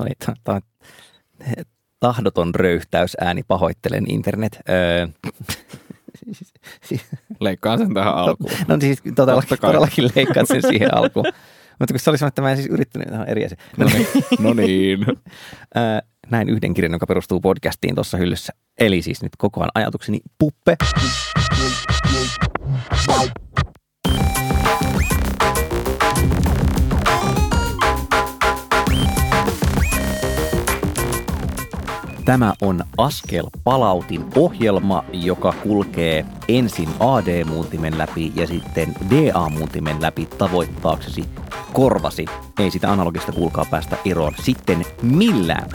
No niin, tämä on tahdoton röyhtäysääni, pahoittelen internet. Öö, Leikkaan sen tähän alkuun. no siis todellakin, todellakin leikkaat sen siihen alkuun. Mutta kun se oli sanonut, että mä en siis yrittänyt, on eri asia. No niin. no niin. Öö, näin yhden kirjan, joka perustuu podcastiin tuossa hyllyssä. Eli siis nyt koko ajan ajatukseni puppe. Tämä on Askel palautin ohjelma, joka kulkee ensin AD-muuntimen läpi ja sitten DA-muuntimen läpi tavoittaaksesi korvasi. Ei sitä analogista kuulkaa päästä eroon sitten millään.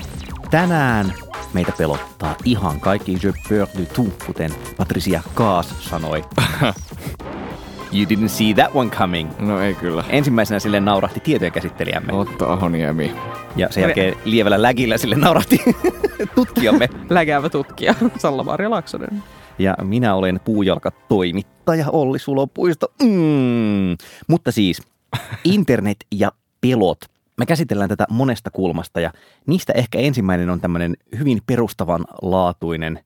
Tänään meitä pelottaa ihan kaikki je peur du tout, kuten Patricia Kaas sanoi. You didn't see that one coming. No ei kyllä. Ensimmäisenä sille naurahti tietojenkäsittelijämme. Otto Ahoniemi. Ja sen jälkeen lievällä lägillä sille naurahti tutkijamme. läkäävä tutkija Salla-Maria Laaksonen. Ja minä olen puujalkatoimittaja Olli Sulopuisto. Mm. Mutta siis internet ja pelot. Me käsitellään tätä monesta kulmasta ja niistä ehkä ensimmäinen on tämmöinen hyvin perustavanlaatuinen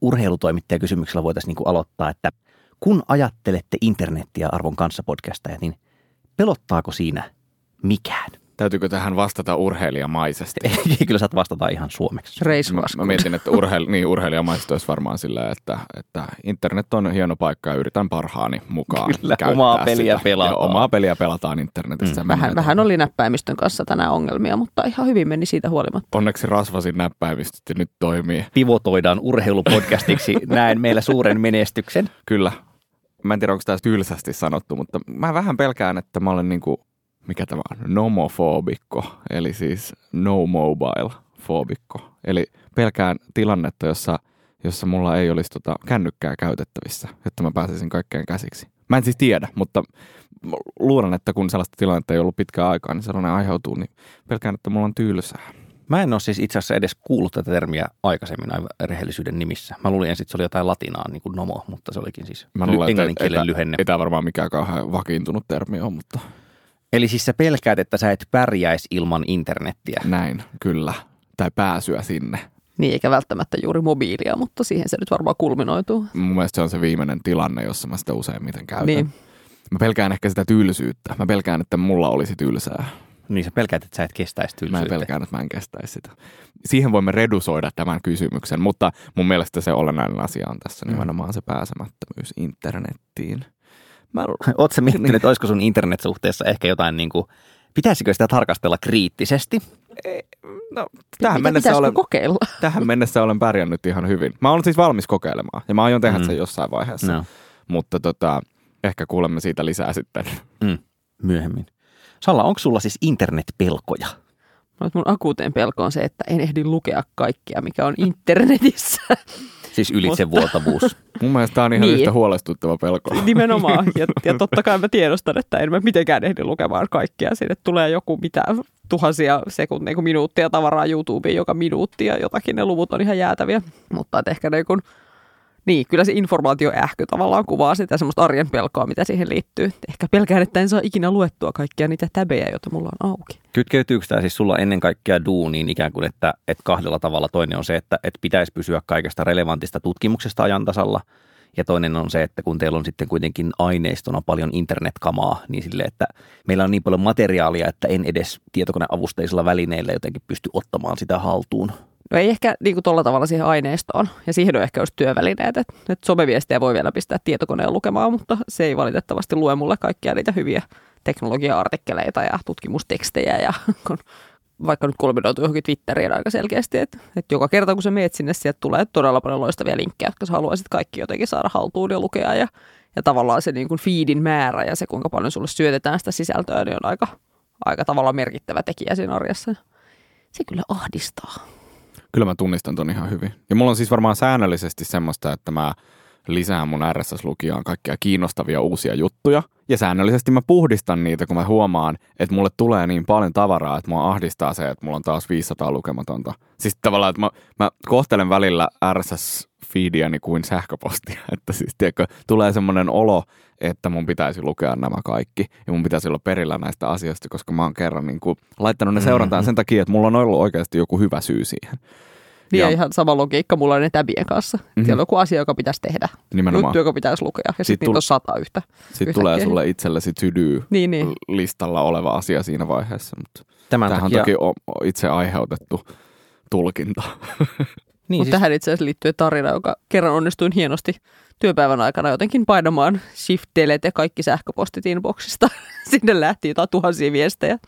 urheilutoimittajakysymyksellä voitaisiin niinku aloittaa, että kun ajattelette internettiä arvon kanssa podcastajat, niin pelottaako siinä mikään? Täytyykö tähän vastata urheilijamaisesti? Ei, kyllä saat vastata ihan suomeksi. Mä, Reissuasku. mä mietin, että urheil, niin, urheilijamaisesti olisi varmaan sillä, että, että internet on hieno paikka ja yritän parhaani mukaan Kyllä, käyttää omaa peliä sitä. pelataan. Ja omaa peliä pelataan internetissä. Mm. Vähän, vähän oli näppäimistön kanssa tänään ongelmia, mutta ihan hyvin meni siitä huolimatta. Onneksi rasvasin näppäimistöt ja nyt toimii. Pivotoidaan urheilupodcastiksi. Näen meillä suuren menestyksen. Kyllä. Mä en tiedä, onko tämä tylsästi sanottu, mutta mä vähän pelkään, että mä olen niinku, mikä tämä on, nomofobikko, eli siis no mobile fobikko. Eli pelkään tilannetta, jossa, jossa mulla ei olisi tota kännykkää käytettävissä, jotta mä pääsisin kaikkeen käsiksi. Mä en siis tiedä, mutta luulen, että kun sellaista tilannetta ei ollut pitkään aikaa, niin sellainen aiheutuu, niin pelkään, että mulla on tylsää. Mä en ole siis itse asiassa edes kuullut tätä termiä aikaisemmin aivan rehellisyyden nimissä. Mä luulin ensin, että se oli jotain latinaa, niin kuin nomo, mutta se olikin siis Mä luulen, englannin ei, kielen tää- lyhenne. ei tämä varmaan mikään kauhean vakiintunut termi ole, mutta Eli siis sä pelkäät, että sä et pärjäisi ilman internettiä. näin, kyllä. Tai pääsyä sinne. Niin, eikä välttämättä juuri mobiilia, mutta siihen se nyt varmaan kulminoituu. Mun mielestä se on se viimeinen tilanne, jossa mä sitä useimmiten käytän. Niin. Mä pelkään ehkä sitä tylsyyttä. Mä pelkään, että mulla olisi tylsää. Niin sä pelkäät, että sä et kestäisi Mä tylsyyttä. pelkään, että mä en kestäisi sitä. Siihen voimme redusoida tämän kysymyksen, mutta mun mielestä se olennainen asia on tässä Mm. nimenomaan se pääsemättömyys internettiin. Mä, Oot sä miettinyt, että olisiko sun internetsuhteessa ehkä jotain niin kuin, pitäisikö sitä tarkastella kriittisesti? no, tähän, Mitä mennessä olen, kokeilla? tähän mennessä olen pärjännyt ihan hyvin. Mä olen siis valmis kokeilemaan ja mä aion tehdä Mm. sen jossain vaiheessa. No, Mutta tota, ehkä kuulemme siitä lisää sitten. mm, myöhemmin. Salla, onko sulla siis internetpelkoja? No, mun akuuteen pelko on se, että en ehdi lukea kaikkea, mikä on internetissä. Siis ylitsevuotavuus. Mun mielestä tämä on ihan Niin. yhtä huolestuttava pelko. Nimenomaan. Ja, ja totta kai mä tiedostan, että en mä mitenkään ehdi lukemaan kaikkea. Sinne tulee joku mitä tuhansia sekuntia, niin minuuttia tavaraa YouTubeen joka minuutti ja jotakin ne luvut on ihan jäätäviä. Mutta ehkä niin kun, niin, kyllä se informaatioähky tavallaan kuvaa sitä semmoista arjen pelkoa, mitä siihen liittyy. Ehkä pelkään, että en saa ikinä luettua kaikkia niitä täbejä, joita mulla on auki. Kytkeytyykö tämä siis sulla ennen kaikkea duuniin ikään kuin, että, että kahdella tavalla toinen on se, että, että pitäisi pysyä kaikesta relevantista tutkimuksesta ajan tasalla, ja toinen on se, että kun teillä on sitten kuitenkin aineistona paljon internetkamaa, niin sille, että meillä on niin paljon materiaalia, että en edes tietokoneavusteisilla välineillä jotenkin pysty ottamaan sitä haltuun. No ei ehkä niin kuin tuolla tavalla siihen aineistoon. Ja siihen on ehkä just työvälineet. Että et someviestejä voi vielä pistää tietokoneen lukemaan, mutta se ei valitettavasti lue mulle kaikkia niitä hyviä teknologia-artikkeleita ja tutkimustekstejä. Ja kun vaikka nyt kulminoitu johonkin Twitteriin aika selkeästi, että, että joka kerta kun sä meet sinne, sieltä tulee todella paljon loistavia linkkejä, jotka sä haluaisit kaikki jotenkin saada haltuun ja lukea. Ja, ja tavallaan se niin kuin feedin määrä ja se, kuinka paljon sulle syötetään sitä sisältöä, niin on aika, aika tavallaan merkittävä tekijä siinä arjessa. Se kyllä ahdistaa. Kyllä mä tunnistan ton ihan hyvin. Ja mulla on siis varmaan säännöllisesti semmoista, että mä lisään mun RSS-lukijaan kaikkia kiinnostavia uusia juttuja. Ja säännöllisesti mä puhdistan niitä, kun mä huomaan, että mulle tulee niin paljon tavaraa, että mua ahdistaa se, että mulla on taas 500 lukematonta. Siis tavallaan, että mä, mä kohtelen välillä RSS-feediäni kuin sähköpostia. Että siis tiedätkö, tulee semmoinen olo, että mun pitäisi lukea nämä kaikki ja mun pitäisi olla perillä näistä asioista, koska mä oon kerran niin kuin laittanut ne seurantaan mm-hmm. sen takia, että mulla on ollut oikeasti joku hyvä syy siihen. Niin ja ihan sama logiikka mulla on ne täbien kanssa. Mm-hmm. Siellä on joku asia, joka pitäisi tehdä. Nimenomaan. Juttu, joka pitäisi lukea. Ja sitten sit niitä on sata yhtä. Sitten tulee sulle itsellesi to niin, niin. listalla oleva asia siinä vaiheessa. Mutta Tämän tämähän takia... on toki itse aiheutettu tulkinta. Niin, Mutta siis... tähän itse asiassa liittyy tarina, joka kerran onnistuin hienosti työpäivän aikana jotenkin painamaan shift delete ja kaikki sähköpostit inboxista. Sinne lähti jotain tuhansia viestejä.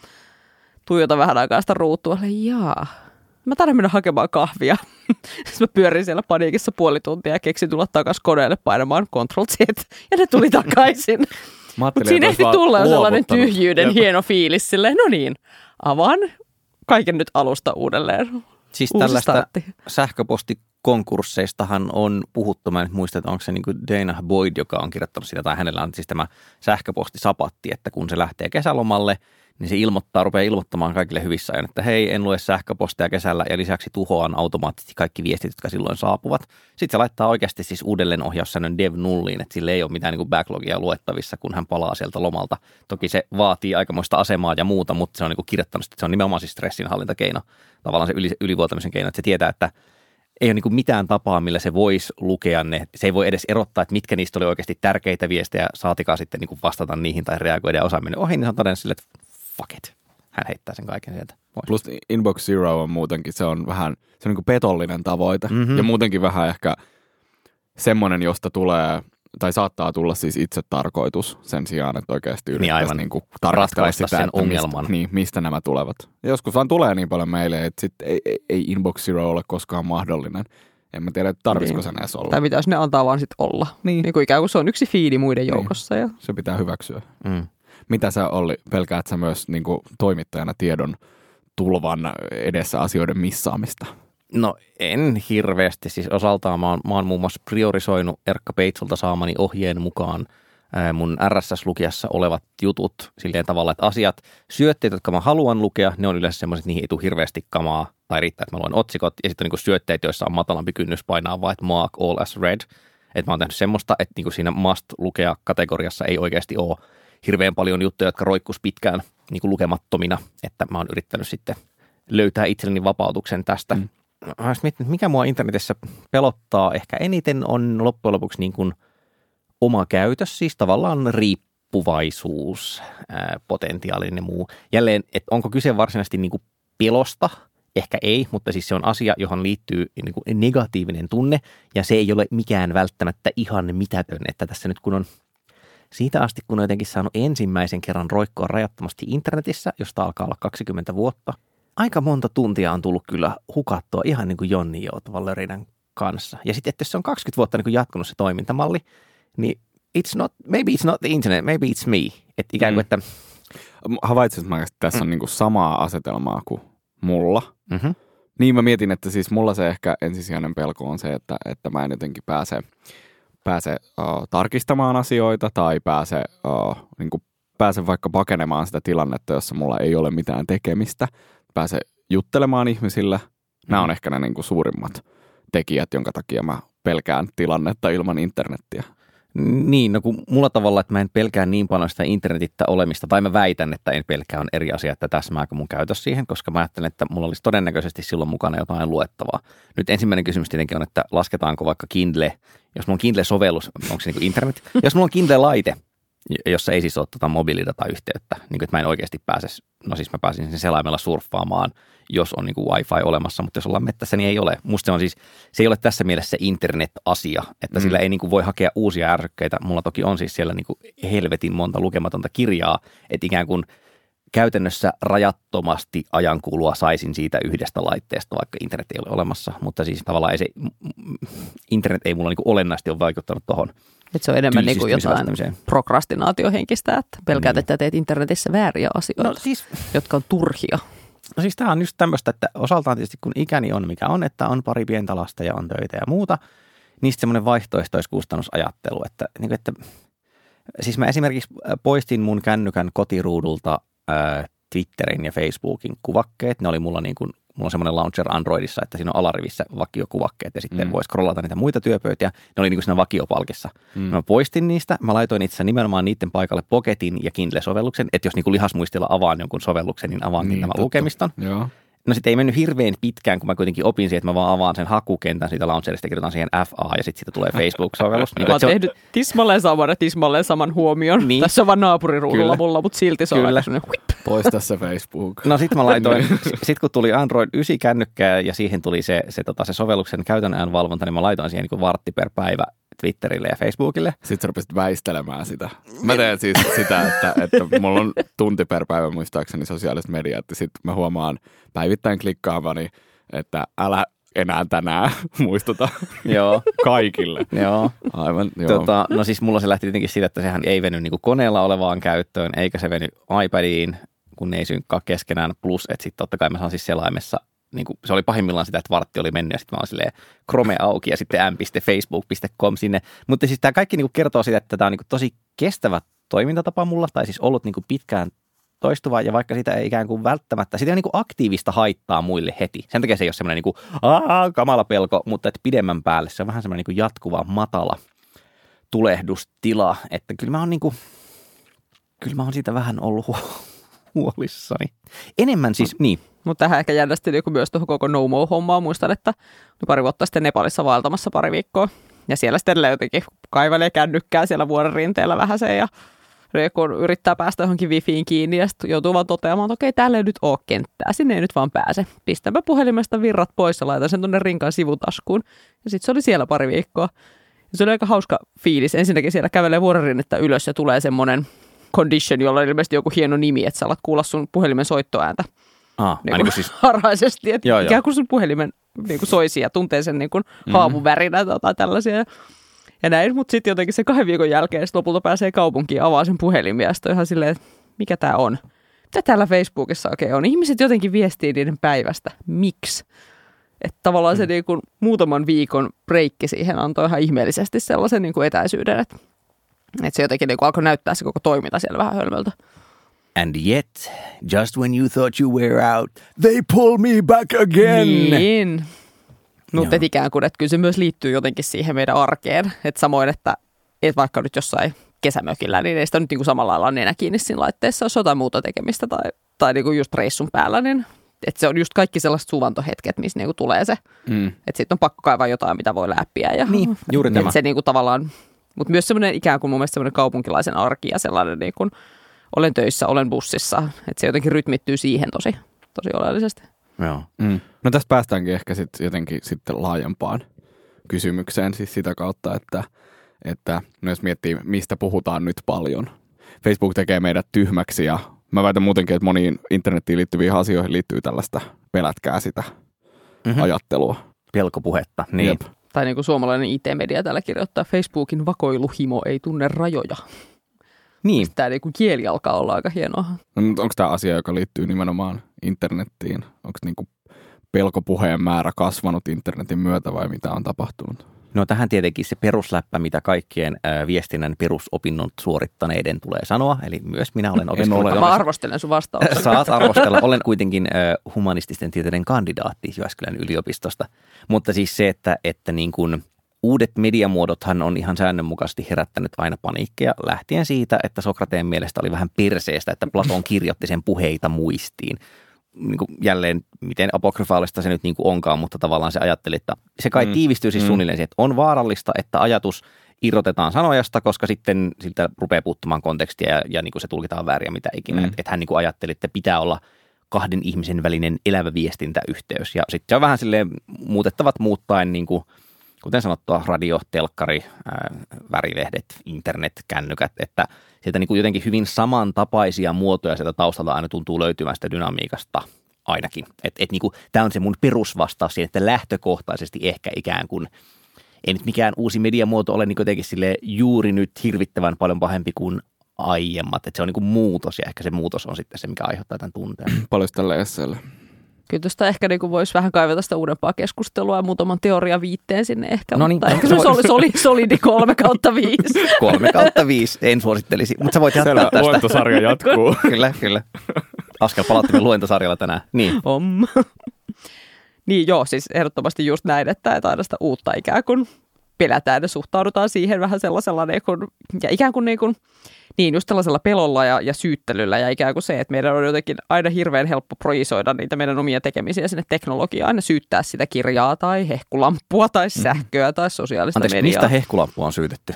Tuijota vähän aikaa sitä ruutua. Jaa, mä tarvitsen mennä hakemaan kahvia. Sitten mä pyörin siellä paniikissa puoli tuntia ja keksin tulla takaisin koneelle painamaan Ctrl Z. Ja ne tuli takaisin. Mutta siinä ehti tulla jo sellainen tyhjyyden Jep. hieno fiilis silleen, no niin, avaan kaiken nyt alusta uudelleen. Siis Uusi tällaista startti. sähköpostikonkursseistahan on puhuttu. Mä en muista, että onko se niin kuin Dana Boyd, joka on kirjoittanut sitä, tai hänellä on siis tämä sähköpostisapatti, että kun se lähtee kesälomalle – niin se ilmoittaa, rupeaa ilmoittamaan kaikille hyvissä ajoin, että hei, en lue sähköpostia kesällä ja lisäksi tuhoan automaattisesti kaikki viestit, jotka silloin saapuvat. Sitten se laittaa oikeasti siis uudelleen ohjaussäännön dev nulliin, että sille ei ole mitään niin backlogia luettavissa, kun hän palaa sieltä lomalta. Toki se vaatii aikamoista asemaa ja muuta, mutta se on niin kirjoittanut, että se on nimenomaan siis stressinhallintakeino, tavallaan se yli, ylivuotamisen keino, että se tietää, että ei ole niin mitään tapaa, millä se voisi lukea ne. Se ei voi edes erottaa, että mitkä niistä oli oikeasti tärkeitä viestejä, saatikaan sitten niin vastata niihin tai reagoida ja osaaminen ohi, niin se on todennut sille, että fuck it. Hän heittää sen kaiken sieltä pois. Plus Inbox Zero on muutenkin, se on vähän, se on niin kuin petollinen tavoite. Mm-hmm. Ja muutenkin vähän ehkä semmoinen, josta tulee tai saattaa tulla siis itse tarkoitus sen sijaan, että oikeasti niin yrittäisi niin, niin tarkastella sitä, sen ongelman. Mistä, niin, mistä nämä tulevat. Ja joskus vaan tulee niin paljon meille, että sit ei, ei, ei Inbox Zero ole koskaan mahdollinen. En mä tiedä, tarvitsiko niin. sen edes olla. Tai pitäisi ne antaa vaan sitten olla. Niin. niin kuin ikään kuin se on yksi fiidi muiden niin. joukossa. Ja... Se pitää hyväksyä. Mm. Mitä sä Olli, pelkäät sä myös niin kuin toimittajana tiedon tulvan edessä asioiden missaamista? No en hirveästi. Siis osaltaan mä oon, mä oon muun muassa priorisoinut Erkka Peitsulta saamani ohjeen mukaan mun RSS-lukijassa olevat jutut silleen tavalla, että asiat, syötteet, jotka mä haluan lukea, ne on yleensä semmoiset, niihin ei tule hirveästi kamaa tai riittää, että mä luen otsikot. Ja sitten niin syötteet, joissa on matalampi kynnys painaa vaan, että mark all as read. Että mä oon tehnyt semmoista, että niin siinä must lukea kategoriassa ei oikeasti ole hirveän paljon juttuja, jotka roikkus pitkään niin kuin lukemattomina, että mä oon yrittänyt sitten löytää itselleni vapautuksen tästä. Mm. Mä mietin, mikä mua internetissä pelottaa ehkä eniten on loppujen lopuksi niin kuin oma käytös, siis tavallaan riippuvaisuus, ää, potentiaalinen ja muu. Jälleen, että onko kyse varsinaisesti niin kuin pelosta, ehkä ei, mutta siis se on asia, johon liittyy niin kuin negatiivinen tunne, ja se ei ole mikään välttämättä ihan mitätön, että tässä nyt kun on siitä asti, kun on jotenkin saanut ensimmäisen kerran roikkoa rajattomasti internetissä, josta alkaa olla 20 vuotta, aika monta tuntia on tullut kyllä hukattua ihan niin kuin Jonni Joutuvan Lörinän kanssa. Ja sitten, että se on 20 vuotta niin kuin jatkunut se toimintamalli, niin it's not, maybe it's not the internet, maybe it's me. Että ikään kuin, mm. että... Havaitsit mä, että tässä mm. on niin kuin samaa asetelmaa kuin mulla. Mm-hmm. Niin mä mietin, että siis mulla se ehkä ensisijainen pelko on se, että, että mä en jotenkin pääse pääse uh, tarkistamaan asioita tai pääse, uh, niin kuin pääse vaikka pakenemaan sitä tilannetta, jossa mulla ei ole mitään tekemistä. Pääse juttelemaan ihmisille. Nämä on mm. ehkä ne niin kuin suurimmat tekijät, jonka takia mä pelkään tilannetta ilman internettiä. Niin, no kun mulla tavalla, että mä en pelkää niin paljon sitä internetissä olemista, tai mä väitän, että en pelkää, on eri asia, että täsmääkö mun käytös siihen, koska mä ajattelen, että mulla olisi todennäköisesti silloin mukana jotain luettavaa. Nyt ensimmäinen kysymys tietenkin on, että lasketaanko vaikka Kindle, jos mulla on Kindle-sovellus, onko se niin kuin internet? Jos mulla on Kindle-laite, jossa ei siis ole tuota mobiilidatayhteyttä, niin kuin, että mä en oikeasti pääse, no siis mä pääsin sen selaimella surffaamaan, jos on niin kuin wifi olemassa, mutta jos ollaan mettässä, niin ei ole. Musta se on siis, se ei ole tässä mielessä se internet-asia, että mm. sillä ei niin kuin voi hakea uusia ärsykkeitä. Mulla toki on siis siellä niin kuin helvetin monta lukematonta kirjaa, että ikään kuin käytännössä rajattomasti ajankulua saisin siitä yhdestä laitteesta, vaikka internet ei ole olemassa, mutta siis tavallaan ei se, internet ei mulla niin kuin olennaisesti ole vaikuttanut tuohon että se on enemmän niin kuin jotain prokrastinaatiohenkistä, että pelkäät, mm. että teet internetissä vääriä asioita, no, siis, jotka on turhia. No siis tämä on just tämmöistä, että osaltaan tietysti kun ikäni on mikä on, että on pari pientä lasta ja on töitä ja muuta, niistä semmoinen vaihtoehtoiskustannusajattelu, että, niin kuin, että siis mä esimerkiksi poistin mun kännykän kotiruudulta ää, Twitterin ja Facebookin kuvakkeet. Ne oli mulla niin kuin, mulla on semmoinen launcher Androidissa, että siinä on alarivissä vakiokuvakkeet ja sitten mm. voi scrollata niitä muita työpöytiä. Ne oli niin kuin siinä vakiopalkissa. Mm. Mä poistin niistä, mä laitoin itse nimenomaan niiden paikalle Pocketin ja Kindle-sovelluksen, että jos niin kuin lihasmuistilla avaan jonkun sovelluksen, niin avaan niin, tämän lukemiston. Joo. No sitten ei mennyt hirveän pitkään, kun mä kuitenkin opin siihen, että mä vaan avaan sen hakukentän siitä launcherista, kirjoitan siihen FA ja sitten siitä tulee Facebook-sovellus. niin, mä oon tehnyt on... tismalleen saman ja tismalleen saman huomion. Niin. Tässä on vaan naapuriruudulla mulla, mutta silti se Kyllä. on aika Poista se Facebook. No sitten mä laitoin, sit kun tuli Android 9 kännykkää ja siihen tuli se, se, tota, se sovelluksen käytön ajan valvonta, niin mä laitoin siihen niin vartti per päivä Twitterille ja Facebookille. Sitten sä rupesit väistelemään sitä. Mä teen siis sitä, että, että mulla on tunti per päivä muistaakseni sosiaalista mediaa, että sitten mä huomaan päivittäin klikkaamani, että älä enää tänään muistuta joo. kaikille. joo. Aivan, joo. Tota, no siis mulla se lähti tietenkin siitä, että sehän ei veny niin koneella olevaan käyttöön, eikä se veny iPadiin, kun ne ei synkkaa keskenään. Plus, että sitten totta kai mä saan siis selaimessa niin kuin, se oli pahimmillaan sitä, että vartti oli mennyt ja sitten mä olin silleen Chrome auki ja sitten m.facebook.com sinne. Mutta siis tämä kaikki niin kuin kertoo sitä, että tämä on niin kuin tosi kestävä toimintatapa mulla, tai siis ollut niin kuin pitkään toistuva, ja vaikka sitä ei ikään kuin välttämättä, sitä on niin kuin aktiivista haittaa muille heti. Sen takia se ei ole semmoinen niin kuin, Aa, kamala pelko, mutta että pidemmän päälle se on vähän semmoinen niin kuin jatkuva, matala tulehdustila, että kyllä mä oon niin kuin, kyllä mä oon siitä vähän ollut huolissani. Enemmän siis, niin, mutta tähän ehkä jännästi niin myös tuohon koko no hommaan Muistan, että pari vuotta sitten Nepalissa vaeltamassa pari viikkoa. Ja siellä sitten jotenkin kaivelee kännykkää siellä vuoren rinteellä vähän se ja kun yrittää päästä johonkin wifiin kiinni ja sitten joutuu vaan toteamaan, että okei, täällä ei nyt ole kenttää, sinne ei nyt vaan pääse. Pistäpä puhelimesta virrat pois ja laitan sen tuonne rinkaan sivutaskuun. Ja sitten se oli siellä pari viikkoa. Ja se oli aika hauska fiilis. Ensinnäkin siellä kävelee vuorerinnettä ylös ja tulee semmoinen condition, jolla on ilmeisesti joku hieno nimi, että sä alat kuulla sun puhelimen soittoääntä. Ah, niin kuin siis... harhaisesti, että joo, ikään kuin sun puhelimen niin kuin soisi ja tuntee sen niin kuin mm-hmm. haamuvärinä tai tällaisia. Ja näin, mutta sitten jotenkin se kahden viikon jälkeen lopulta pääsee kaupunkiin avaa sen puhelimia. Ja ihan silleen, että mikä tämä on? Mitä täällä Facebookissa oikein on? Ihmiset jotenkin viestii niiden päivästä. Miksi? Että tavallaan mm. se niin kuin muutaman viikon breikki siihen antoi ihan ihmeellisesti sellaisen niin kuin etäisyyden, että, että se jotenkin niin kuin alkoi näyttää se koko toiminta siellä vähän hölmöltä. And yet, just when you thought you were out, they pull me back again. Niin. Mutta ikään kuin, että kyllä se myös liittyy jotenkin siihen meidän arkeen. Että samoin, että, että vaikka nyt jossain kesämökillä, niin ei sitä nyt niin kuin samalla lailla nenä kiinni siinä laitteessa, jos jotain muuta tekemistä tai, tai niin kuin just reissun päällä, niin että se on just kaikki sellaiset suvantohetket, missä niinku tulee se. Mm. Että sitten on pakko kaivaa jotain, mitä voi läppiä. Ja, niin, juuri tämä. Se niinku tavallaan, mutta myös semmoinen ikään kuin mun mielestä semmoinen kaupunkilaisen arki ja sellainen niin kuin, olen töissä, olen bussissa. Että se jotenkin rytmittyy siihen tosi, tosi oleellisesti. Joo. Mm. No tästä päästäänkin ehkä sit jotenkin sitten laajempaan kysymykseen siis sitä kautta, että, että no jos miettii, mistä puhutaan nyt paljon. Facebook tekee meidät tyhmäksi ja mä väitän muutenkin, että moniin internettiin liittyviin asioihin liittyy tällaista pelätkää sitä mm-hmm. ajattelua. Pelkopuhetta, niin. Jep. Tai niin kuin suomalainen IT-media täällä kirjoittaa, Facebookin vakoiluhimo ei tunne rajoja. Niin. Tämä niin kieli alkaa olla aika hienoa. No, onko tämä asia, joka liittyy nimenomaan internettiin? Onko niin kuin pelkopuheen määrä kasvanut internetin myötä vai mitä on tapahtunut? No tähän tietenkin se perusläppä, mitä kaikkien äh, viestinnän perusopinnot suorittaneiden tulee sanoa. Eli myös minä olen opiskellut. Mä arvostelen sun vastauksen. Saat arvostella. Olen kuitenkin äh, humanististen tieteiden kandidaatti Jyväskylän yliopistosta. Mutta siis se, että, että niin kuin – Uudet mediamuodothan on ihan säännönmukaisesti herättänyt aina paniikkeja lähtien siitä, että Sokrateen mielestä oli vähän perseestä, että Platon kirjoitti sen puheita muistiin. Niin kuin jälleen, miten apokryfaalista se nyt niin kuin onkaan, mutta tavallaan se ajatteli, että se kai mm. tiivistyy siis mm. suunnilleen siihen, että on vaarallista, että ajatus irrotetaan sanojasta, koska sitten siltä rupeaa puuttumaan kontekstia ja, ja niin kuin se tulkitaan väärin mitä ikinä. Mm. Että et hän niin kuin ajatteli, että pitää olla kahden ihmisen välinen elävä viestintäyhteys. Ja sitten se on vähän silleen muutettavat muuttaen niin kuin – kuten sanottua, radio, telkkari, ää, värilehdet, internet, kännykät, että sieltä niin kuin jotenkin hyvin samantapaisia muotoja sieltä taustalta aina tuntuu löytymästä dynamiikasta ainakin. Et, et niin kuin, tämä on se mun perusvastaus siihen, että lähtökohtaisesti ehkä ikään kuin ei nyt mikään uusi mediamuoto ole niin jotenkin sille juuri nyt hirvittävän paljon pahempi kuin aiemmat. Että se on niin kuin muutos ja ehkä se muutos on sitten se, mikä aiheuttaa tämän tunteen. Paljon tällä esseellä? Kyllä tuosta ehkä niin voisi vähän kaivata sitä uudempaa keskustelua ja muutaman teoria viitteen sinne ehkä. No niin, mutta ehkä se voi- oli soli, solidi kolme kautta viisi. Kolme kautta viisi, en suosittelisi. Mutta sä voit jatkaa Selvä, tästä. luentosarja jatkuu. kyllä, kyllä. Askel palauttaminen luentosarjalla tänään. Niin. Om. niin joo, siis ehdottomasti just näin, että, että aina sitä uutta ikään kuin pelätään ja suhtaudutaan siihen vähän sellaisella niin kuin, ja ikään kuin, niin kuin niin just tällaisella pelolla ja, ja syyttelyllä ja ikään kuin se, että meidän on jotenkin aina hirveän helppo projisoida niitä meidän omia tekemisiä sinne teknologiaan, aina syyttää sitä kirjaa tai hehkulampua tai sähköä tai sosiaalista Anteeksi, mediaa. mistä hehkulampua on syytetty?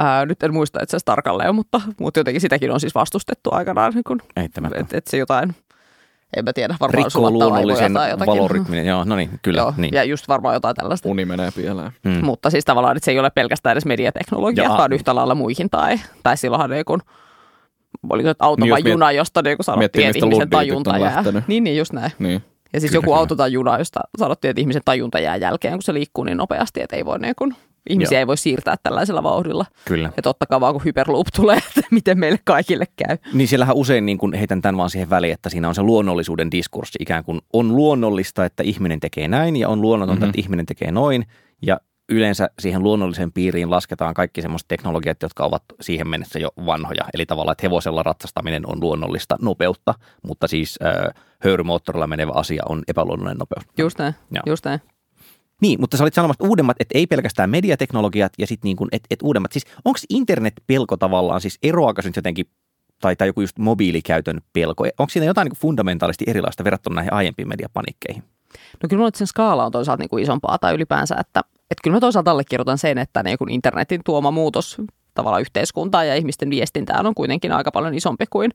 Ää, nyt en muista itse asiassa tarkalleen, mutta, mutta jotenkin sitäkin on siis vastustettu aikanaan, niin kun, että et se jotain, en mä tiedä, varmaan Rikkoo luonnollisen tai jotakin. valorytmin. Joo, no niin, kyllä. Joo, niin. ja just varmaan jotain tällaista. Uni menee pieleen. Mm. Mutta siis tavallaan, että se ei ole pelkästään edes mediateknologia, Jaa. vaan yhtä lailla muihin. Tai, tai silloinhan niin kuin, oliko nyt auto Niin, vai miet- juna, josta niin kuin miettii, sanottiin, että ihmisen tajunta jää. lähtenyt. Niin, niin, just näin. Niin. Ja siis Kyllä, joku kyllä. auto tai juna, josta sanottiin, että ihmisen tajunta jää jälkeen, kun se liikkuu niin nopeasti, että ei voi niin kuin, ihmisiä Joo. ei voi siirtää tällaisella vauhdilla. Kyllä. Ja totta vaan, kun Hyperloop tulee, että miten meille kaikille käy. Niin siellähän usein niin kun heitän tämän vaan siihen väliin, että siinä on se luonnollisuuden diskurssi. Ikään kuin on luonnollista, että ihminen tekee näin ja on luonnotonta, mm-hmm. että ihminen tekee noin. Ja yleensä siihen luonnolliseen piiriin lasketaan kaikki semmoiset teknologiat, jotka ovat siihen mennessä jo vanhoja. Eli tavallaan, että hevosella ratsastaminen on luonnollista nopeutta, mutta siis äh, höyrymoottorilla menevä asia on epäluonnollinen nopeus. Just näin, Joo. just näin. Niin, mutta sä olit sanomassa että uudemmat, että ei pelkästään mediateknologiat ja sitten niin kuin, että, että uudemmat. Siis onko internet pelko tavallaan, siis eroaako se nyt jotenkin, tai, tai joku just mobiilikäytön pelko? Onko siinä jotain niin fundamentaalisti erilaista verrattuna näihin aiempiin mediapanikkeihin? No kyllä nyt sen skaala on toisaalta niin kuin isompaa tai ylipäänsä, että, että kyllä mä toisaalta allekirjoitan sen, että niin kuin internetin tuoma muutos tavallaan yhteiskuntaan ja ihmisten viestintään on kuitenkin aika paljon isompi kuin,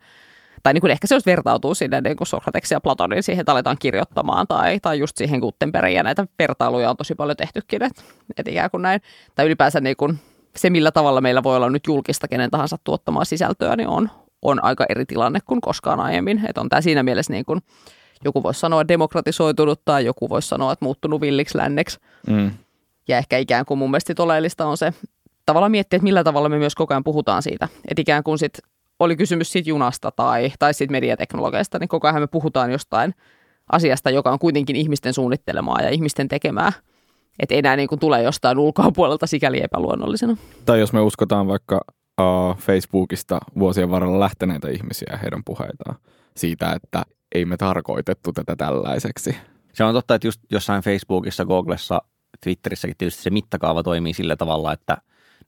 tai niin kuin ehkä se jos vertautuu sinne niin kuin Sokrateksen ja Platonin siihen, että aletaan kirjoittamaan tai, tai just siihen Gutenbergiin ja näitä vertailuja on tosi paljon tehtykin, että, että ikään kuin näin. Tai ylipäänsä niin kuin se, millä tavalla meillä voi olla nyt julkista kenen tahansa tuottamaa sisältöä, niin on, on aika eri tilanne kuin koskaan aiemmin. Että on tämä siinä mielessä niin kuin, joku voisi sanoa demokratisoitunut tai joku voisi sanoa, että muuttunut villiksi länneksi. Mm. Ja ehkä ikään kuin mun mielestä oleellista on se tavallaan miettiä, että millä tavalla me myös koko ajan puhutaan siitä. Että ikään kuin sit oli kysymys siitä junasta tai, tai siitä mediateknologiasta, niin koko ajan me puhutaan jostain asiasta, joka on kuitenkin ihmisten suunnittelemaa ja ihmisten tekemää. Että ei enää niin kuin tule jostain ulkopuolelta sikäli epäluonnollisena. Tai jos me uskotaan vaikka uh, Facebookista vuosien varrella lähteneitä ihmisiä ja heidän puheitaan siitä, että ei me tarkoitettu tätä tällaiseksi. Se on totta, että just jossain Facebookissa, Googlessa, Twitterissäkin tietysti se mittakaava toimii sillä tavalla, että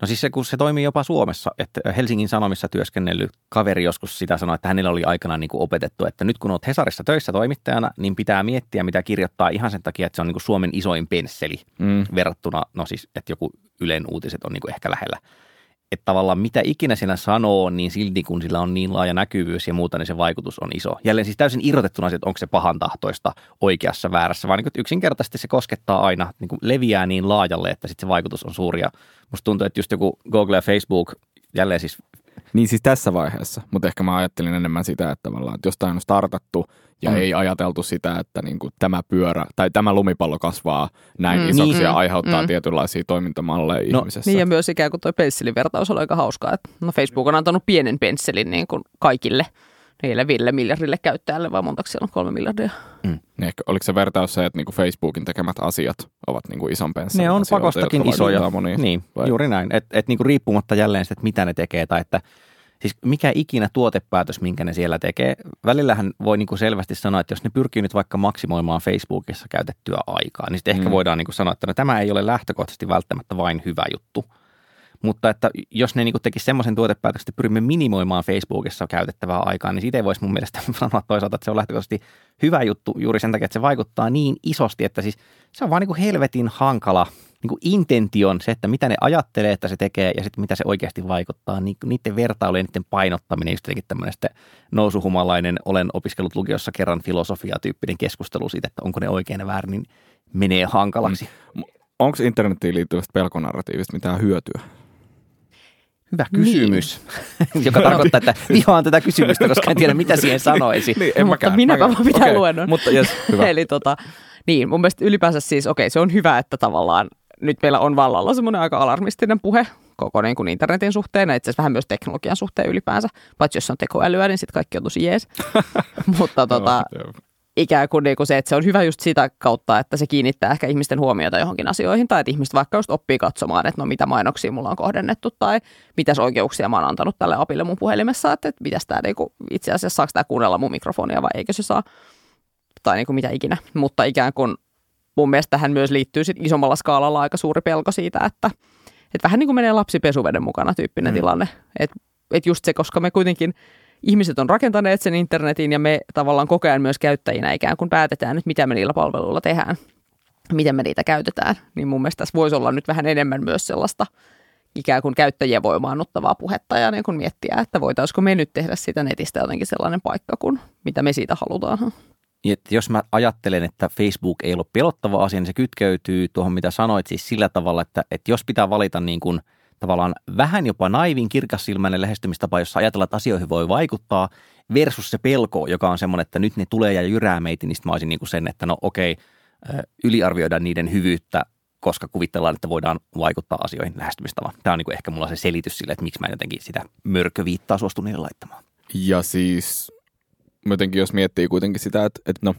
No siis se, kun se toimii jopa Suomessa, että Helsingin Sanomissa työskennellyt kaveri joskus sitä sanoi, että hänellä oli aikanaan niin kuin opetettu, että nyt kun olet Hesarissa töissä toimittajana, niin pitää miettiä, mitä kirjoittaa ihan sen takia, että se on niin kuin Suomen isoin pensseli Mm. verrattuna, no siis, että joku Ylen uutiset on niin kuin ehkä lähellä. Että tavallaan mitä ikinä siellä sanoo, niin silti kun sillä on niin laaja näkyvyys ja muuta, niin se vaikutus on iso. Jälleen siis täysin irrotettuna siitä, että onko se pahan tahtoista oikeassa väärässä, vaan niin yksinkertaisesti se koskettaa aina, niin kuin leviää niin laajalle, että sitten se vaikutus on suuri. Ja musta tuntuu, että just joku Google ja Facebook, jälleen siis Niin siis tässä vaiheessa, mutta ehkä mä ajattelin enemmän sitä, että tavallaan, että jostain on startattu ja Mm. mm. ei ajateltu sitä, että niin kuin tämä pyörä tai tämä lumipallo kasvaa näin Mm. mm. isoksi Niin. ja aiheuttaa Mm. mm. tietynlaisia toimintamalleja No, ihmisessä. Niin ja myös ikään kuin tuo pensselin vertaus on aika hauskaa. Että no Facebook on antanut pienen pensselin niin kuin kaikille niille viille miljardille käyttäjälle, vai montaksi siellä on kolme miljardia? Niin ehkä, oliko se vertaus se, että niin kuin Facebookin tekemät asiat ovat niin kuin ison pensselin Ne on asioita, pakostakin isoja. Moniin. Niin, Vai? juuri näin. Että et niinku riippumatta jälleen sitä, että mitä ne tekee tai että siis mikä ikinä tuotepäätös, minkä ne siellä tekee. Välillähän voi niinku selvästi sanoa, että jos ne pyrkii nyt vaikka maksimoimaan Facebookissa käytettyä aikaa, niin sitten ehkä Mm. voidaan niinku sanoa, että no, tämä ei ole lähtökohtaisesti välttämättä vain hyvä juttu. Mutta että jos ne niinku tekisi semmoisen tuotepäätöksen, että pyrimme minimoimaan Facebookissa käytettävää aikaa, niin siitä ei voisi mun mielestä sanoa toisaalta, että se on lähtökohtaisesti hyvä juttu juuri sen takia, että se vaikuttaa niin isosti, että siis se on vaan niinku helvetin hankala niinku intention, se, että mitä ne ajattelee, että se tekee ja sitten mitä se oikeasti vaikuttaa, niin niiden vertailu ja niiden painottaminen, just jotenkin tämmöinen sitten nousuhumalainen, olen opiskellut lukiossa kerran filosofia-tyyppinen keskustelu siitä, että onko ne oikein ja väärin, niin menee hankalaksi. Mm. Onko internettiin liittyvästä pelkonarratiivista mitään hyötyä? Hyvä kysymys, niin. joka tarkoittaa, että vihaan tätä kysymystä, koska en tiedä, mitä siihen sanoisi. Niin, No, mutta minäpä vaan pitää Okei, luennon. Mutta jes, hyvä. Eli tota, niin, mun mielestä ylipäänsä siis, okei, se on hyvä, että tavallaan nyt meillä on vallalla semmoinen aika alarmistinen puhe koko niin kuin internetin suhteen ja itse asiassa vähän myös teknologian suhteen ylipäänsä. Paitsi jos on tekoälyä, niin sitten kaikki on tosi jees. Mutta tota, ikään kuin, niin kuin se, että se on hyvä just sitä kautta, että se kiinnittää ehkä ihmisten huomiota johonkin asioihin, tai että ihmiset vaikka just oppii katsomaan, että no mitä mainoksia mulla on kohdennettu, tai mitäs oikeuksia mä oon antanut tälle apille mun puhelimessa, että, että mitäs tämä niin kuin, itse asiassa saako tämä kuunnella mun mikrofonia vai eikö se saa, tai niin kuin mitä ikinä. Mutta ikään kuin mun mielestä tähän myös liittyy sit isommalla skaalalla aika suuri pelko siitä, että, että vähän niin kuin menee lapsi pesuveden mukana tyyppinen mm. tilanne. Että et just se, koska me kuitenkin ihmiset on rakentaneet sen internetin ja me tavallaan koko ajan myös käyttäjinä ikään kuin päätetään nyt, mitä me niillä palveluilla tehdään, miten me niitä käytetään. Niin mun mielestä tässä voisi olla nyt vähän enemmän myös sellaista ikään kuin käyttäjien voimaannuttavaa puhetta ja niin kuin miettiä, että voitaisiko me nyt tehdä sitä netistä jotenkin sellainen paikka kuin mitä me siitä halutaan. Että jos mä ajattelen, että Facebook ei ole pelottava asia, niin se kytkeytyy tuohon, mitä sanoit, siis sillä tavalla, että, että jos pitää valita niin kuin tavallaan vähän jopa naivin kirkassilmäinen lähestymistapa, jossa ajatellaan, että asioihin voi vaikuttaa, versus se pelko, joka on semmoinen, että nyt ne tulee ja jyrää meitä, niin mä olisin niin kuin sen, että no okei, yliarvioidaan niiden hyvyyttä, koska kuvitellaan, että voidaan vaikuttaa asioihin lähestymistapa. Tämä on niin kuin ehkä mulla se selitys sille, että miksi mä jotenkin sitä mörköviittaa suostun niille laittamaan. Ja siis jotenkin jos miettii kuitenkin sitä, että, että no,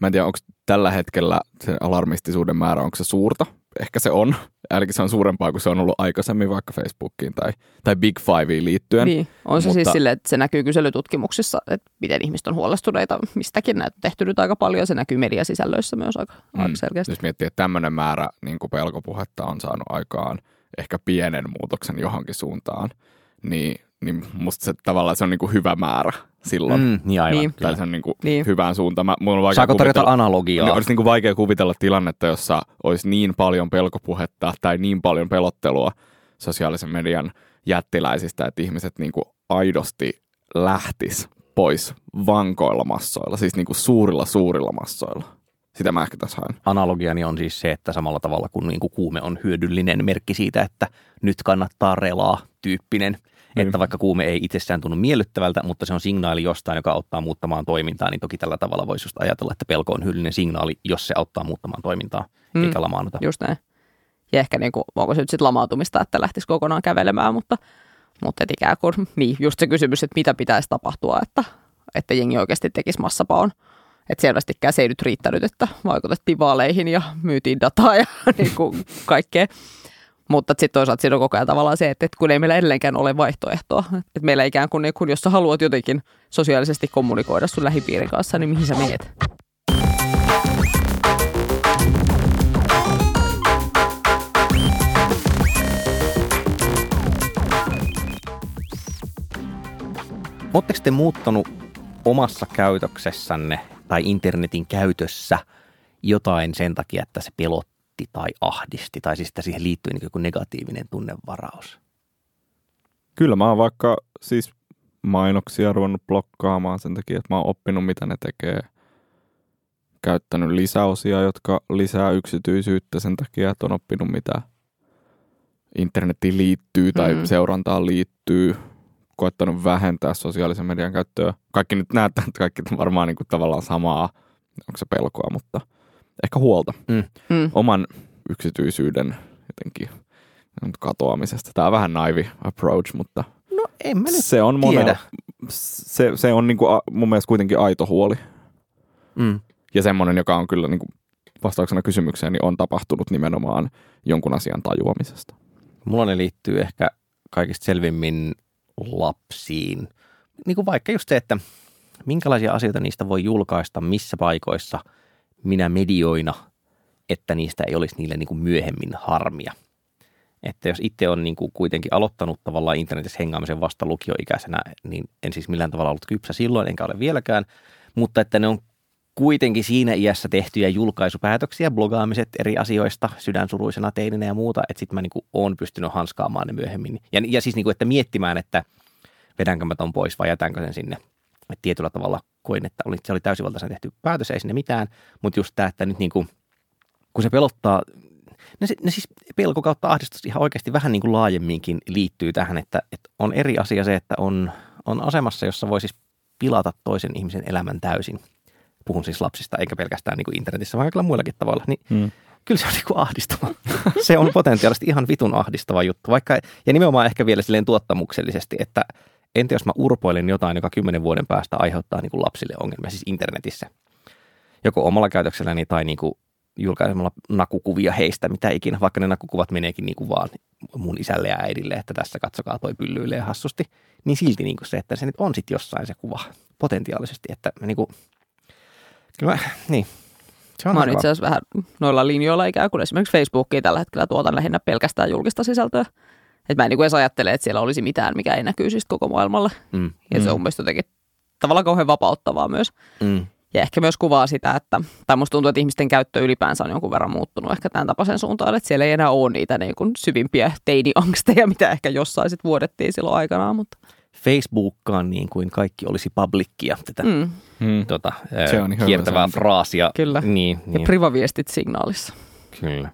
mä en tiedä, onko tällä hetkellä se alarmistisuuden määrä, onko se suurta? Ehkä se on. Ainakin se on suurempaa kuin se on ollut aikaisemmin vaikka Facebookiin tai, tai Big Fiveen liittyen. Niin, on se siis Mutta, siis silleen, että se näkyy kyselytutkimuksissa, että miten ihmiset on huolestuneita mistäkin. Näitä on tehty nyt aika paljon, se näkyy mediasisällöissä myös aika, mm, aika selkeästi. Jos miettii, että tämmöinen määrä niin kuin pelkopuhetta on saanut aikaan ehkä pienen muutoksen johonkin suuntaan, niin, niin musta se tavallaan se on niin kuin hyvä määrä silloin. Mm, niin aivan. Niin. Tai se on niin kuin niin. hyvään suuntaan. Mä, mun on vaikea Saako tarjota analogiaa? Olisi niin kuin vaikea kuvitella tilannetta, jossa olisi niin paljon pelkopuhetta tai niin paljon pelottelua sosiaalisen median jättiläisistä, että ihmiset niin kuin aidosti lähtis pois vankoilla massoilla, siis niin kuin suurilla suurilla massoilla. Sitä mä ehkä tässä haen. Analogiani on siis se, että samalla tavalla kuin, niin kuin kuume on hyödyllinen merkki siitä, että nyt kannattaa relaa tyyppinen – niin. Että vaikka kuume ei itsessään tunnu miellyttävältä, mutta se on signaali jostain, joka auttaa muuttamaan toimintaa, niin toki tällä tavalla voisi just ajatella, että pelko on hyödyllinen signaali, jos se auttaa muuttamaan toimintaa, mm. eikä lamaannuta. Just näin. Ja ehkä niin kuin, onko se nyt sitten lamautumista, että lähtisi kokonaan kävelemään, mutta, mutta et ikään kuin, niin just se kysymys, että mitä pitäisi tapahtua, että, että jengi oikeasti tekisi massapaon. Että selvästikään se ei nyt riittänyt, että vaikutettiin vaaleihin ja myytiin dataa ja niin kuin kaikkea. Mutta sitten toisaalta siinä on koko ajan tavallaan se, että, kun ei meillä edelleenkään ole vaihtoehtoa, että meillä ikään kuin, kun jos sä haluat jotenkin sosiaalisesti kommunikoida sun lähipiirin kanssa, niin mihin sä meet? Oletteko te muuttanut omassa käytöksessänne tai internetin käytössä jotain sen takia, että se pelottaa? Petti tai ahdisti, tai siis siihen liittyy niin joku negatiivinen tunnevaraus? Kyllä mä oon vaikka siis mainoksia ruvennut blokkaamaan sen takia, että mä oon oppinut, mitä ne tekee. Käyttänyt lisäosia, jotka lisää yksityisyyttä sen takia, että on oppinut, mitä internetiin liittyy tai mm. seurantaan liittyy. Koettanut vähentää sosiaalisen median käyttöä. Kaikki nyt näyttää, että kaikki on varmaan niin kuin tavallaan samaa. Onko se pelkoa, mutta – ehkä huolta mm. Mm. oman yksityisyyden jotenkin katoamisesta. Tämä on vähän naivi approach, mutta no, en mä nyt se on monella, se, se on niin kuin mun mielestä kuitenkin aito huoli. Mm. Ja semmoinen, joka on kyllä niin kuin vastauksena kysymykseen, niin on tapahtunut nimenomaan jonkun asian tajuamisesta. Mulla ne liittyy ehkä kaikista selvimmin lapsiin. Niin kuin vaikka just se, että minkälaisia asioita niistä voi julkaista, missä paikoissa – minä medioina, että niistä ei olisi niille niin kuin myöhemmin harmia. Että jos itse on niin kuin kuitenkin aloittanut tavallaan internetissä hengaamisen vasta lukioikäisenä, niin en siis millään tavalla ollut kypsä silloin, enkä ole vieläkään, mutta että ne on kuitenkin siinä iässä tehtyjä julkaisupäätöksiä, blogaamiset eri asioista sydänsuruisena teininä ja muuta, että sitten mä niin oon pystynyt hanskaamaan ne myöhemmin. Ja, ja siis niin kuin, että miettimään, että vedänkö mä ton pois vai jätänkö sen sinne. Että tietyllä tavalla koin, että oli, se oli täysivaltaisen tehty päätös, ei sinne mitään, mutta just tämä, että nyt niin kuin, kun se pelottaa, ne, ne siis pelko kautta ahdistus ihan oikeasti vähän niin kuin laajemminkin liittyy tähän, että, että on eri asia se, että on, on asemassa, jossa voi siis pilata toisen ihmisen elämän täysin. Puhun siis lapsista, eikä pelkästään niin kuin internetissä, vaan kaikilla muillakin tavalla. Niin hmm. Kyllä se on niin kuin ahdistava. se on potentiaalisesti ihan vitun ahdistava juttu. Vaikka, ja nimenomaan ehkä vielä silleen tuottamuksellisesti, että – entä jos mä urpoilen jotain, joka kymmenen vuoden päästä aiheuttaa niin kuin lapsille ongelmia, siis internetissä. joko omalla käytökselläni tai niin kuin julkaisemalla nakukuvia heistä, mitä ikinä, vaikka ne nakukuvat meneekin niin kuin vaan mun isälle ja äidille, että tässä katsokaa toi pyllyilee hassusti, niin silti niin kuin se, että se nyt on sitten jossain se kuva potentiaalisesti, että niin kuin, kyllä mä, niin, se on mä oon itse asiassa vähän noilla linjoilla ikään kuin esimerkiksi Facebookiin tällä hetkellä tuotan lähinnä pelkästään julkista sisältöä. Että mä en niin kuin edes ajattele, että siellä olisi mitään, mikä ei näkyy siis koko maailmalle. Mm. Ja se on mm. mielestäni jotenkin tavallaan kauhean vapauttavaa myös. Mm. Ja ehkä myös kuvaa sitä, että, tai musta tuntuu, että ihmisten käyttö ylipäänsä on jonkun verran muuttunut ehkä tämän tapaisen suuntaan, että siellä ei enää ole niitä niin kuin syvimpiä teiniangsteja, mitä ehkä jossain sitten vuodettiin silloin aikanaan. Mutta. Facebookkaan niin kuin kaikki olisi publikkia, tätä mm. tota, Se on kiertävää fraasia. Kyllä, niin, ja niin. privaviestit signaalissa. Kyllä.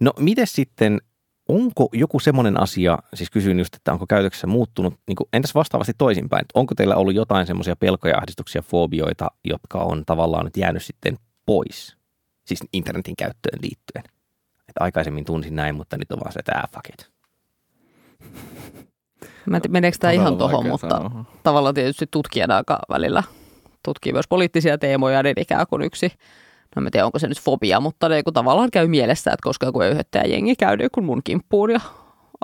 No miten sitten onko joku semmoinen asia, siis kysyin just, että onko käytöksessä muuttunut, niin kuin, entäs vastaavasti toisinpäin, onko teillä ollut jotain semmoisia pelkoja, ahdistuksia, fobioita, jotka on tavallaan nyt jäänyt sitten pois, siis internetin käyttöön liittyen? Että aikaisemmin tunsin näin, mutta nyt on vaan se, että ah, fuck it. Mä en tiedä, meneekö tämä ihan tuohon, mutta sanoa. tavallaan tietysti tutkijana aika välillä tutkii myös poliittisia teemoja, niin ikään kuin yksi no en tiedä onko se nyt fobia, mutta ne, kun tavallaan käy mielessä, että koska joku öyhöttäjä jengi käy niin kun mun kimppuun ja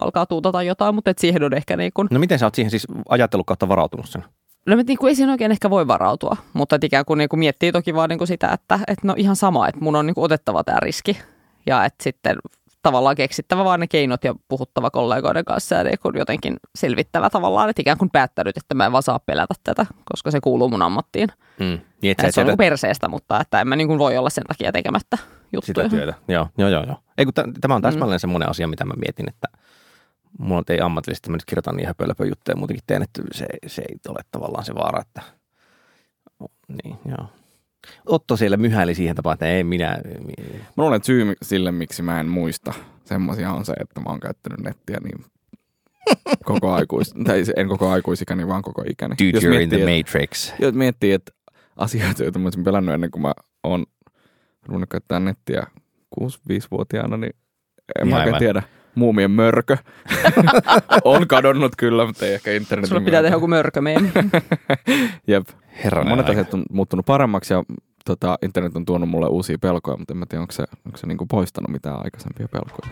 alkaa tuutata jotain, mutta et siihen on ehkä niin kuin... No miten sä oot siihen siis ajatellut kautta varautunut sen? No niin kuin ei siinä oikein ehkä voi varautua, mutta että ikään kuin, niin kuin miettii toki vaan niin kuin sitä, että, että no ihan sama, että mun on niin kuin otettava tämä riski ja että sitten tavallaan keksittävä vaan ne keinot ja puhuttava kollegoiden kanssa ja niin jotenkin selvittävä tavallaan, että ikään kuin päättänyt, että mä en vaan saa pelätä tätä, koska se kuuluu mun ammattiin. Mm. Niin, että se on niin perseestä, mutta että en mä niin kuin voi olla sen takia tekemättä juttuja. Sitä työtä, joo, joo, joo. joo. Ei, kun t- tämä on täsmälleen mm. semmoinen asia, mitä mä mietin, että mulla ei ammatillisesti, mä nyt kirjoitan niin höpölöpö juttuja muutenkin teen, että se, se ei ole tavallaan se vaara, että niin, joo. Otto siellä myhäili siihen tapaan, että ei minä... Mä luulen, että syy sille, miksi mä en muista semmoisia on se, että mä oon käyttänyt nettiä niin koko aikuis, tai en koko aikuisikäni, vaan koko ikäni. Dude, jos you're miettii, in the et, matrix. Jos miettii, että asioita, joita mä olisin pelannut ennen kuin mä oon ruvennut käyttää nettiä 6-5-vuotiaana, niin en mä oikein tiedä. Muumien mörkö on kadonnut kyllä, mutta ei ehkä internetin Sulla pitää tehdä joku mörkö meidän. Jep. Herran Monet asiat on muuttunut paremmaksi ja tota, internet on tuonut mulle uusia pelkoja, mutta en mä tiedä, onko se, onko se niinku poistanut mitään aikaisempia pelkoja.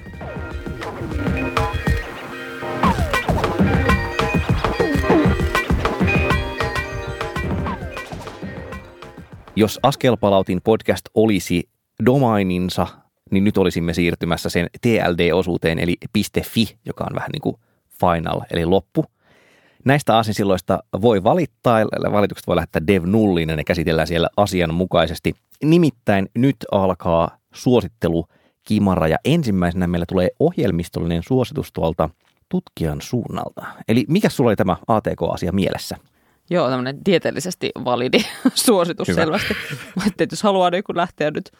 Jos Askelpalautin podcast olisi domaininsa, niin nyt olisimme siirtymässä sen TLD-osuuteen, eli .fi, joka on vähän niin kuin final, eli loppu. Näistä aasinsilloista voi valittaa, valitukset voi lähettää dev nulliin ja ne käsitellään siellä asianmukaisesti. Nimittäin nyt alkaa suosittelu Kimara ja ensimmäisenä meillä tulee ohjelmistollinen suositus tuolta tutkijan suunnalta. Eli mikä sulla oli tämä ATK-asia mielessä? Joo, tämmöinen tieteellisesti validi suositus Hyvä. selvästi. Mutta jos haluaa niin lähteä nyt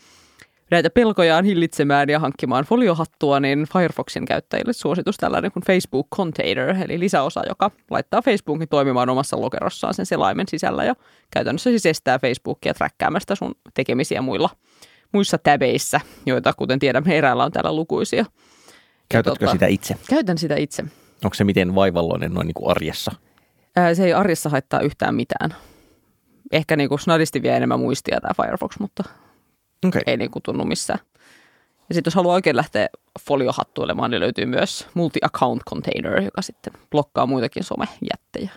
näitä pelkojaan hillitsemään ja hankkimaan foliohattua, niin Firefoxin käyttäjille suositus tällainen kuin Facebook Container, eli lisäosa, joka laittaa Facebookin toimimaan omassa lokerossaan sen selaimen sisällä ja käytännössä siis estää Facebookia träkkäämästä sun tekemisiä muilla, muissa täbeissä, joita kuten tiedämme eräällä on täällä lukuisia. Käytätkö tota, sitä itse? Käytän sitä itse. Onko se miten vaivalloinen noin niin kuin arjessa? Ää, se ei arjessa haittaa yhtään mitään. Ehkä niin kuin snadisti vie enemmän muistia tämä Firefox, mutta Okay. Ei niin kuin tunnu missään. Ja sitten jos haluaa oikein lähteä foliohattuilemaan, niin löytyy myös multi-account container, joka sitten blokkaa muitakin somejättejä.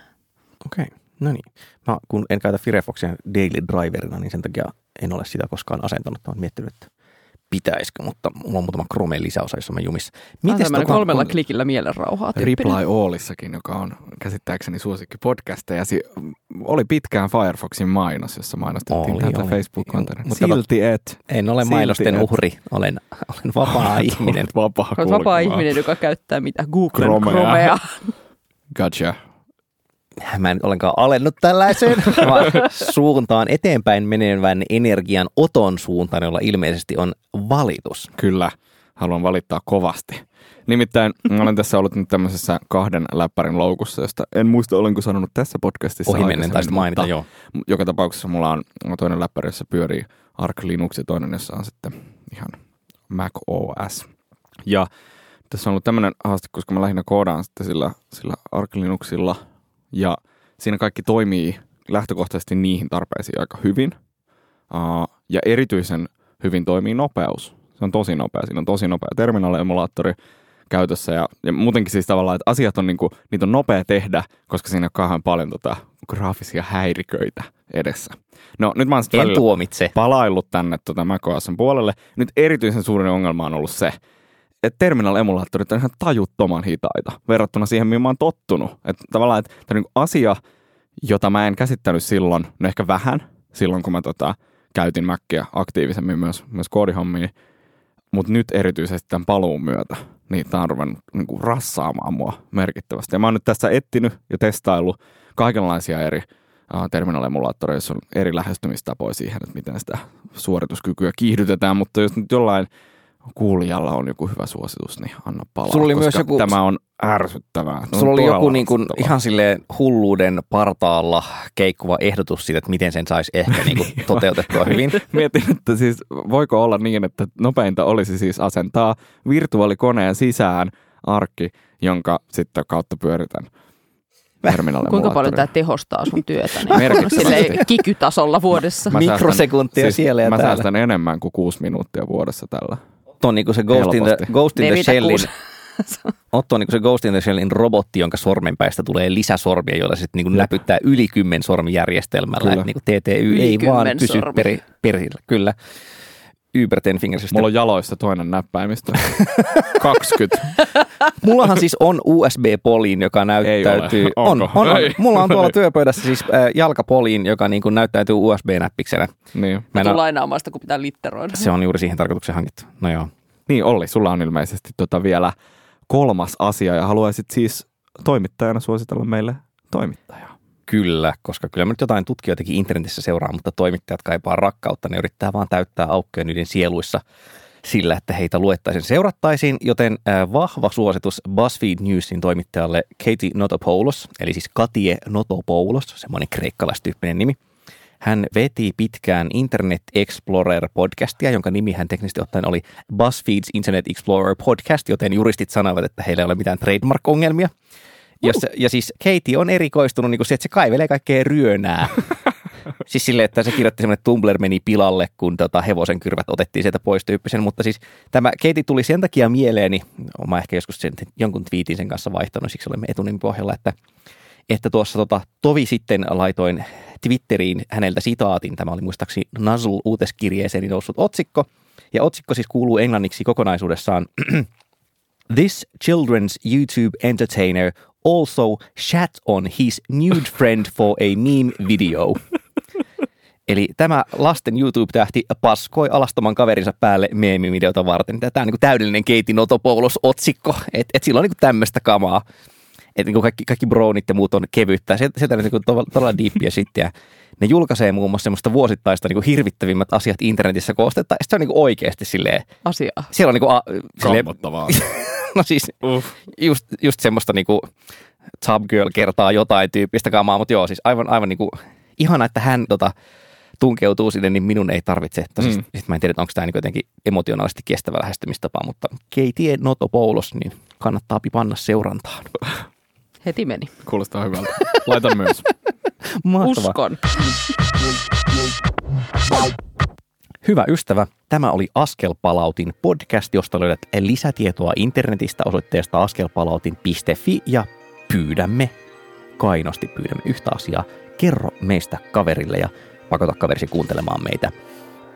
Okei, okay. no niin. Mä, kun en käytä Firefoxia daily driverina, niin sen takia en ole sitä koskaan asentanut. Mä oon miettinyt, että pitäisikö, mutta mulla on muutama Chrome lisäosa, jossa mä jumis. Miten tota, kolmella kun... klikillä mielenrauhaa. Reply Allissakin, joka on käsittääkseni suosikki podcasteja, oli pitkään Firefoxin mainos, jossa mainostettiin oli, tätä facebook kontoria Silti et. En ole mainosten et. uhri, olen, olen vapaa ihminen. vapaa, Olet vapaa ihminen, joka käyttää mitä Google Chromea. Chromea. Gotcha mä en ollenkaan alennut tällaiseen, vaan suuntaan eteenpäin menevän energian oton suuntaan, jolla ilmeisesti on valitus. Kyllä, haluan valittaa kovasti. Nimittäin mä olen tässä ollut nyt tämmöisessä kahden läppärin loukussa, josta en muista olenko sanonut tässä podcastissa. Ohimennen taisi mainita, joo. Joka tapauksessa mulla on toinen läppäri, jossa pyörii Arc Linux ja toinen, jossa on sitten ihan Mac OS. Ja tässä on ollut tämmöinen haaste, koska mä lähinnä koodaan sitten sillä, sillä Arc Linuxilla – ja siinä kaikki toimii lähtökohtaisesti niihin tarpeisiin aika hyvin. Uh, ja erityisen hyvin toimii nopeus. Se on tosi nopea. Siinä on tosi nopea terminaali-emulaattori käytössä ja, ja muutenkin siis tavallaan, että asiat on, niinku, niitä on nopea tehdä, koska siinä on kauhean paljon tota, graafisia häiriköitä edessä. No nyt mä oon palaillut tänne tota macOSn puolelle. Nyt erityisen suurin ongelma on ollut se, että terminal-emulaattorit on ihan tajuttoman hitaita verrattuna siihen, mihin mä oon tottunut. Että tavallaan, että tämä on niin asia, jota mä en käsittänyt silloin, no ehkä vähän, silloin kun mä tota, käytin Mackia aktiivisemmin myös, myös koodihommiin, mutta nyt erityisesti tämän paluun myötä, niin tämä on ruvennut niin kuin rassaamaan mua merkittävästi. Ja mä oon nyt tässä etsinyt ja testaillut kaikenlaisia eri terminalemulaattoreja, joissa on eri lähestymistapoja siihen, että miten sitä suorituskykyä kiihdytetään, mutta jos nyt jollain kuulijalla on joku hyvä suositus, niin anna palaa, Sulla oli koska myös joku- tämä on ärsyttävää. Se on Sulla oli joku niin kuin ihan silleen hulluuden partaalla keikkuva ehdotus siitä, että miten sen saisi ehkä niin kuin toteutettua hyvin. Mietin, että siis voiko olla niin, että nopeinta olisi siis asentaa virtuaalikoneen sisään arkki, jonka sitten kautta pyöritän Kuinka paljon tämä tehostaa sun työtä? Niin kikytasolla vuodessa. Mä Mikrosekuntia siellä ja mä täällä. säästän enemmän kuin kuusi minuuttia vuodessa tällä. Otto on niin kuin se Ghost in the. Ghost in the 46. Shellin, Otto on niin kuin se Ghost in the Shellin robotti, jonka sormenpäistä tulee lisäsormia, joilla sitten niin kuin näpyttää yli kymmen sormijärjestelmällä. Kyllä. Niin kuin TTY Yli ei vaan pysy peri, perillä. Kyllä. Uber Ten Finger System. Mulla on jaloissa toinen näppäimistö. 20. Mullahan siis on USB-poliin, joka näyttäytyy... ole. On, Onko? on, on. Ei. Mulla on tuolla työpöydässä siis äh, jalkapoliin, joka niin kuin näyttäytyy USB-näppiksenä. Niin. Mä en lainaamaan sitä, kun pitää litteroida. se on juuri siihen tarkoitukseen hankittu. No joo. niin Olli, sulla on ilmeisesti tota vielä kolmas asia ja haluaisit siis toimittajana suositella meille toimittajaa. Kyllä, koska kyllä mä nyt jotain tutkijoitakin internetissä seuraa, mutta toimittajat kaipaa rakkautta. Ne yrittää vaan täyttää aukkoja niiden sieluissa sillä, että heitä luettaisiin seurattaisiin, joten äh, vahva suositus BuzzFeed Newsin toimittajalle Katie Notopoulos, eli siis Katie Notopoulos, semmoinen kreikkalaistyyppinen nimi. Hän veti pitkään Internet Explorer-podcastia, jonka nimi hän teknisesti ottaen oli BuzzFeed's Internet Explorer Podcast, joten juristit sanoivat, että heillä ei ole mitään trademark-ongelmia. Ja, se, ja siis Katie on erikoistunut niin siihen, että se kaivelee kaikkea ryönää. siis silleen, että se kirjoitti semmoinen, että Tumblr meni pilalle, kun tota hevosen kyrvät otettiin sieltä pois tyyppisen. Mutta siis tämä Katie tuli sen takia mieleeni, mä ehkä joskus sen, jonkun twiitin sen kanssa vaihtanut, siksi olemme etunin pohjalla, että että tuossa tota, tovi sitten laitoin Twitteriin häneltä sitaatin. Tämä oli muistaakseni Nuzzle uutiskirjeeseeni noussut otsikko. Ja otsikko siis kuuluu englanniksi kokonaisuudessaan This children's YouTube entertainer also shat on his nude friend for a meme video. Eli tämä lasten YouTube-tähti paskoi alastoman kaverinsa päälle meemivideota varten. Tämä on niin täydellinen Katie Notopoulos-otsikko, että et sillä on niin tämmöistä kamaa. Että niin kaikki, kaikki brownit ja muut on kevyttä. Sieltä, sieltä on niin todella, todella diippiä sitten. Ne julkaisee muun muassa semmoista vuosittaista niin hirvittävimmät asiat internetissä koostetta. Ja se on niin oikeasti silleen, Asiaa. siellä on niin kuin, a, silleen, Kammottavaa. no siis Uff. just, just semmoista niinku Top Girl kertaa jotain tyyppistä kamaa, mutta joo, siis aivan, aivan niinku, ihana, että hän tota, tunkeutuu sinne, niin minun ei tarvitse. Tosi, Mm. mm. Sitten mä en tiedä, onko tämä niinku jotenkin emotionaalisesti kestävä lähestymistapa, mutta Katie Notopoulos, niin kannattaa panna seurantaan. Heti meni. Kuulostaa hyvältä. Laitan myös. Mahtavaa. Uskon. Hyvä ystävä, tämä oli Askelpalautin podcast, josta löydät lisätietoa internetistä osoitteesta askelpalautin.fi ja pyydämme, kainosti pyydämme yhtä asiaa, kerro meistä kaverille ja pakota kaverisi kuuntelemaan meitä.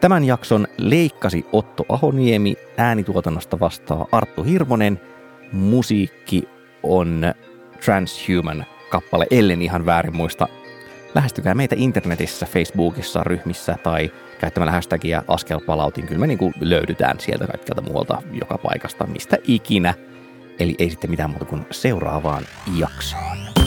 Tämän jakson leikkasi Otto Ahoniemi, äänituotannosta vastaa Arttu Hirvonen, musiikki on Transhuman kappale, ellen ihan väärin muista. Lähestykää meitä internetissä, Facebookissa, ryhmissä tai käyttämällä hashtagia askelpalautin. Kyllä me niin kuin löydytään sieltä kaikkialta muualta joka paikasta, mistä ikinä. Eli ei sitten mitään muuta kuin seuraavaan jaksoon.